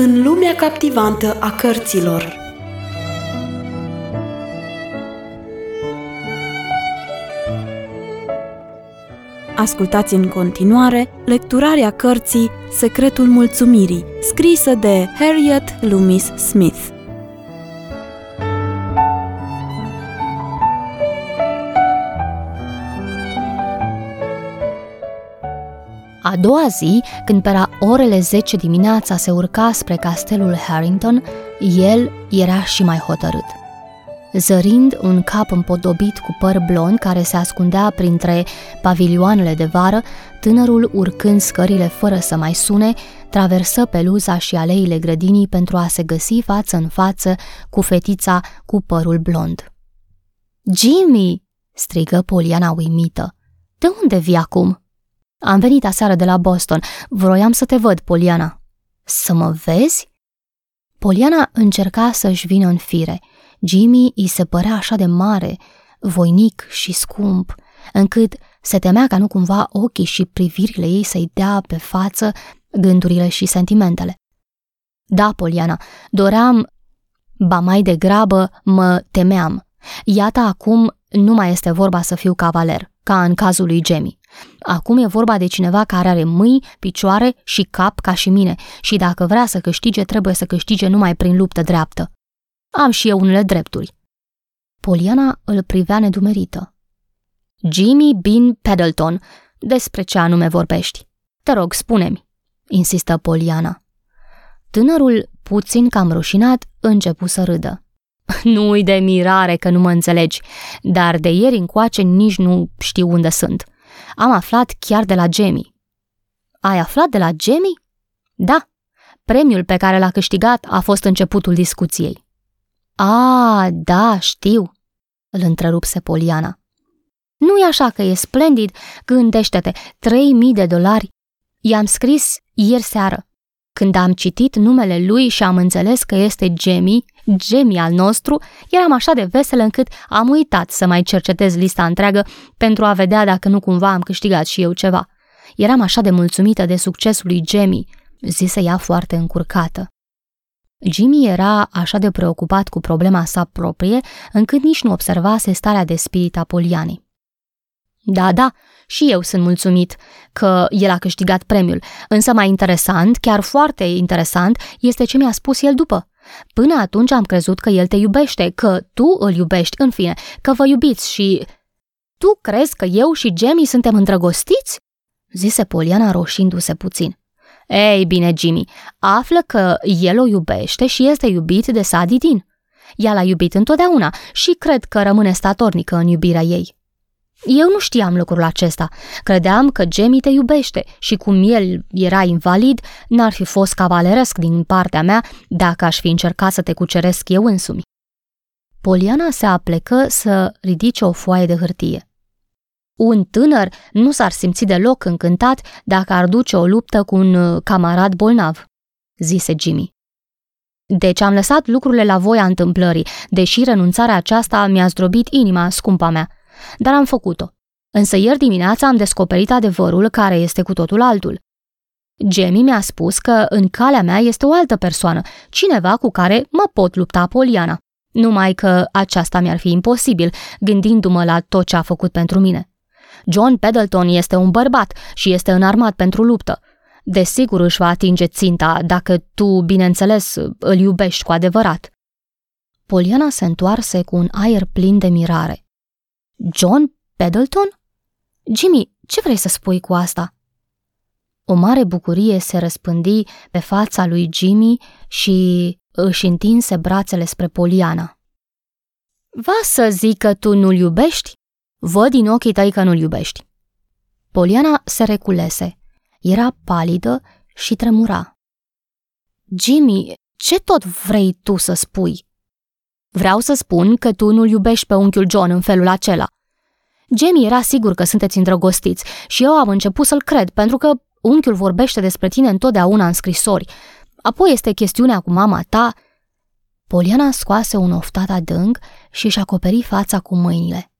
în lumea captivantă a cărților. Ascultați în continuare lecturarea cărții Secretul Mulțumirii, scrisă de Harriet Loomis Smith. A doua zi, când pe la orele 10 dimineața se urca spre castelul Harrington, el era și mai hotărât. Zărind un cap împodobit cu păr blond care se ascundea printre pavilioanele de vară, tânărul urcând scările fără să mai sune, traversă peluza și aleile grădinii pentru a se găsi față în față cu fetița cu părul blond. Jimmy!" strigă Poliana uimită. De unde vii acum?" Am venit aseară de la Boston. Vroiam să te văd, Poliana." Să mă vezi?" Poliana încerca să-și vină în fire. Jimmy îi se părea așa de mare, voinic și scump, încât se temea ca nu cumva ochii și privirile ei să-i dea pe față gândurile și sentimentele. Da, Poliana, doream, ba mai degrabă mă temeam. Iată acum nu mai este vorba să fiu cavaler, ca în cazul lui Jamie. Acum e vorba de cineva care are mâini, picioare și cap ca și mine și dacă vrea să câștige, trebuie să câștige numai prin luptă dreaptă. Am și eu unele drepturi. Poliana îl privea nedumerită. Jimmy Bean Peddleton, despre ce anume vorbești? Te rog, spune-mi, insistă Poliana. Tânărul, puțin cam rușinat, începu să râdă. Nu-i de mirare că nu mă înțelegi, dar de ieri încoace nici nu știu unde sunt. Am aflat chiar de la Jamie. Ai aflat de la Jamie? Da. Premiul pe care l-a câștigat a fost începutul discuției. A, da, știu, îl întrerupse Poliana. nu e așa că e splendid? Gândește-te, 3000 de dolari. I-am scris ieri seară. Când am citit numele lui și am înțeles că este Jamie, Jamie al nostru, eram așa de veselă încât am uitat să mai cercetez lista întreagă pentru a vedea dacă nu cumva am câștigat și eu ceva. Eram așa de mulțumită de succesul lui Jamie, zise ea foarte încurcată. Jimmy era așa de preocupat cu problema sa proprie, încât nici nu observase starea de spirit a Polianei. Da, da, și eu sunt mulțumit că el a câștigat premiul, însă mai interesant, chiar foarte interesant, este ce mi-a spus el după. Până atunci am crezut că el te iubește, că tu îl iubești, în fine, că vă iubiți și... Tu crezi că eu și Jamie suntem îndrăgostiți? zise Poliana roșindu-se puțin. Ei bine, Jimmy, află că el o iubește și este iubit de Sadie Dean. Ea l-a iubit întotdeauna și cred că rămâne statornică în iubirea ei. Eu nu știam lucrul acesta. Credeam că Jamie te iubește și cum el era invalid, n-ar fi fost cavaleresc din partea mea dacă aș fi încercat să te cuceresc eu însumi. Poliana se aplecă să ridice o foaie de hârtie. Un tânăr nu s-ar simți deloc încântat dacă ar duce o luptă cu un uh, camarad bolnav, zise Jimmy. Deci am lăsat lucrurile la voia întâmplării, deși renunțarea aceasta mi-a zdrobit inima, scumpa mea. Dar am făcut-o. Însă ieri dimineața am descoperit adevărul care este cu totul altul. Jamie mi-a spus că în calea mea este o altă persoană, cineva cu care mă pot lupta Poliana. Numai că aceasta mi-ar fi imposibil, gândindu-mă la tot ce a făcut pentru mine. John Peddleton este un bărbat și este înarmat pentru luptă. Desigur își va atinge ținta dacă tu, bineînțeles, îl iubești cu adevărat. Poliana se întoarse cu un aer plin de mirare. John Peddleton? Jimmy, ce vrei să spui cu asta? O mare bucurie se răspândi pe fața lui Jimmy și își întinse brațele spre Poliana. Va să zic că tu nu-l iubești? Văd din ochii tăi că nu-l iubești. Poliana se reculese. Era palidă și tremura. Jimmy, ce tot vrei tu să spui? Vreau să spun că tu nu-l iubești pe unchiul John în felul acela. Jamie era sigur că sunteți îndrăgostiți și eu am început să-l cred, pentru că unchiul vorbește despre tine întotdeauna în scrisori. Apoi este chestiunea cu mama ta. Poliana scoase un oftat adânc și își acoperi fața cu mâinile.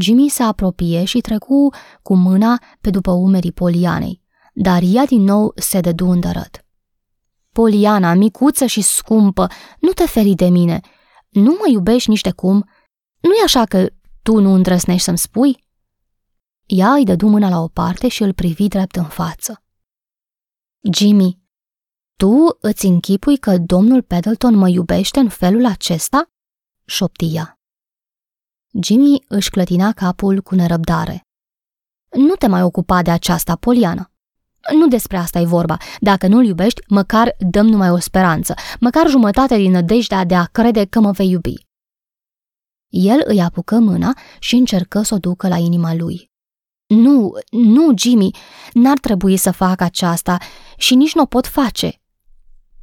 Jimmy se apropie și trecu cu mâna pe după umerii Polianei, dar ea din nou se dădu îndărăt. Poliana, micuță și scumpă, nu te feri de mine. Nu mă iubești nici de cum? nu e așa că tu nu îndrăznești să-mi spui?" Ea îi dădu mâna la o parte și îl privi drept în față. Jimmy, tu îți închipui că domnul Pendleton mă iubește în felul acesta?" șopti ea. Jimmy își clătina capul cu nerăbdare. Nu te mai ocupa de aceasta, Poliana. Nu despre asta e vorba. Dacă nu-l iubești, măcar dăm numai o speranță, măcar jumătate din nădejdea de a crede că mă vei iubi. El îi apucă mâna și încercă să o ducă la inima lui. Nu, nu, Jimmy, n-ar trebui să fac aceasta și nici nu o pot face.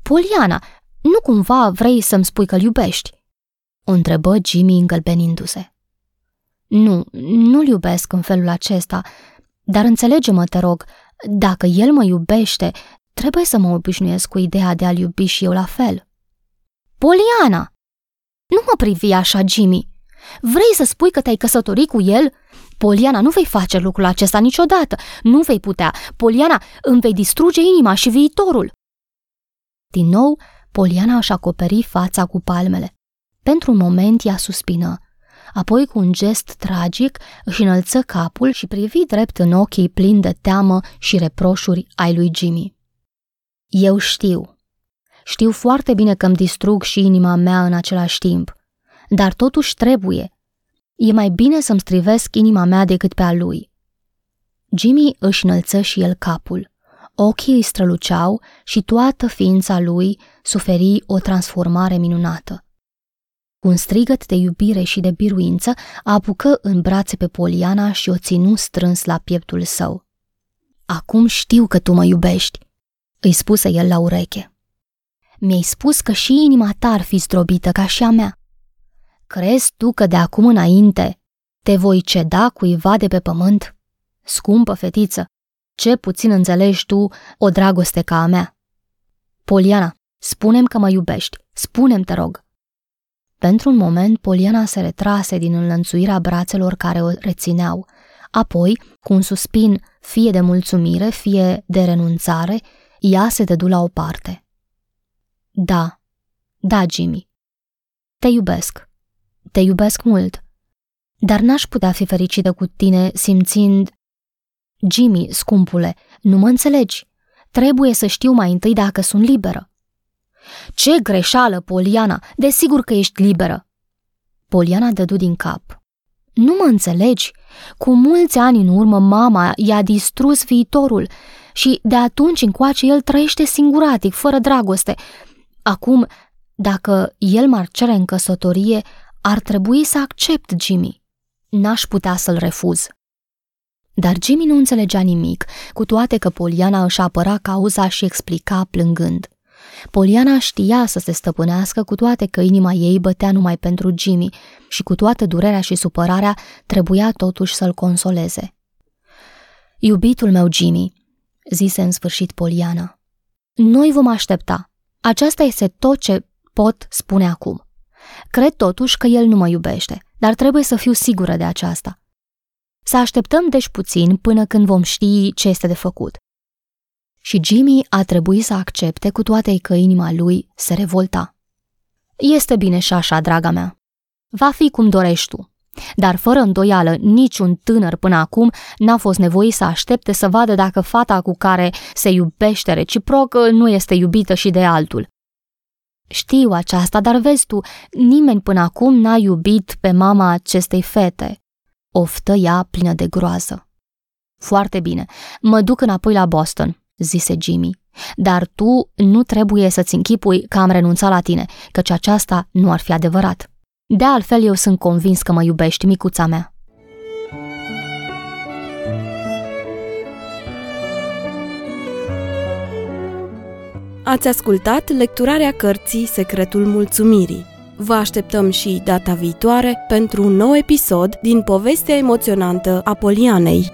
Poliana, nu cumva vrei să-mi spui că-l iubești? O întrebă Jimmy îngălbenindu-se. Nu, nu-l iubesc în felul acesta, dar înțelege-mă, te rog, dacă el mă iubește, trebuie să mă obișnuiesc cu ideea de a-l iubi și eu la fel. Poliana! Nu mă privi așa, Jimmy! Vrei să spui că te-ai căsătorit cu el? Poliana, nu vei face lucrul acesta niciodată. Nu vei putea. Poliana, îmi vei distruge inima și viitorul. Din nou, Poliana își acoperi fața cu palmele. Pentru un moment ea suspină. Apoi, cu un gest tragic, își înălță capul și privi drept în ochii plini de teamă și reproșuri ai lui Jimmy. Eu știu. Știu foarte bine că îmi distrug și inima mea în același timp dar totuși trebuie. E mai bine să-mi strivesc inima mea decât pe a lui. Jimmy își înălță și el capul. Ochii îi străluceau și toată ființa lui suferi o transformare minunată. Cu un strigăt de iubire și de biruință, apucă în brațe pe Poliana și o ținu strâns la pieptul său. Acum știu că tu mă iubești, îi spuse el la ureche. Mi-ai spus că și inima ta ar fi zdrobită ca și a mea. Crezi tu că de acum înainte te voi ceda cuiva de pe pământ? Scumpă fetiță, ce puțin înțelegi tu o dragoste ca a mea. Poliana, spunem că mă iubești, spunem te rog. Pentru un moment, Poliana se retrase din înlănțuirea brațelor care o rețineau. Apoi, cu un suspin fie de mulțumire, fie de renunțare, ea se dădu la o parte. Da, da, Jimmy. Te iubesc. Te iubesc mult, dar n-aș putea fi fericită cu tine simțind... Jimmy, scumpule, nu mă înțelegi. Trebuie să știu mai întâi dacă sunt liberă. Ce greșeală, Poliana! Desigur că ești liberă! Poliana dădu din cap. Nu mă înțelegi? Cu mulți ani în urmă mama i-a distrus viitorul și de atunci încoace el trăiește singuratic, fără dragoste. Acum, dacă el m-ar cere în căsătorie, ar trebui să accept Jimmy. N-aș putea să-l refuz. Dar Jimmy nu înțelegea nimic, cu toate că Poliana își apăra cauza și explica plângând. Poliana știa să se stăpânească cu toate că inima ei bătea numai pentru Jimmy și cu toată durerea și supărarea trebuia totuși să-l consoleze. Iubitul meu Jimmy, zise în sfârșit Poliana, noi vom aștepta. Aceasta este tot ce pot spune acum. Cred totuși că el nu mă iubește, dar trebuie să fiu sigură de aceasta. Să așteptăm deci puțin până când vom ști ce este de făcut. Și Jimmy a trebuit să accepte cu toate că inima lui se revolta. Este bine și așa, draga mea. Va fi cum dorești tu. Dar fără îndoială, niciun tânăr până acum n-a fost nevoit să aștepte să vadă dacă fata cu care se iubește reciproc nu este iubită și de altul. Știu aceasta, dar vezi tu, nimeni până acum n-a iubit pe mama acestei fete. Oftă ea plină de groază. Foarte bine, mă duc înapoi la Boston, zise Jimmy. Dar tu nu trebuie să-ți închipui că am renunțat la tine, căci aceasta nu ar fi adevărat. De altfel, eu sunt convins că mă iubești, micuța mea. Ați ascultat lecturarea cărții Secretul Mulțumirii. Vă așteptăm și data viitoare pentru un nou episod din povestea emoționantă a Polianei.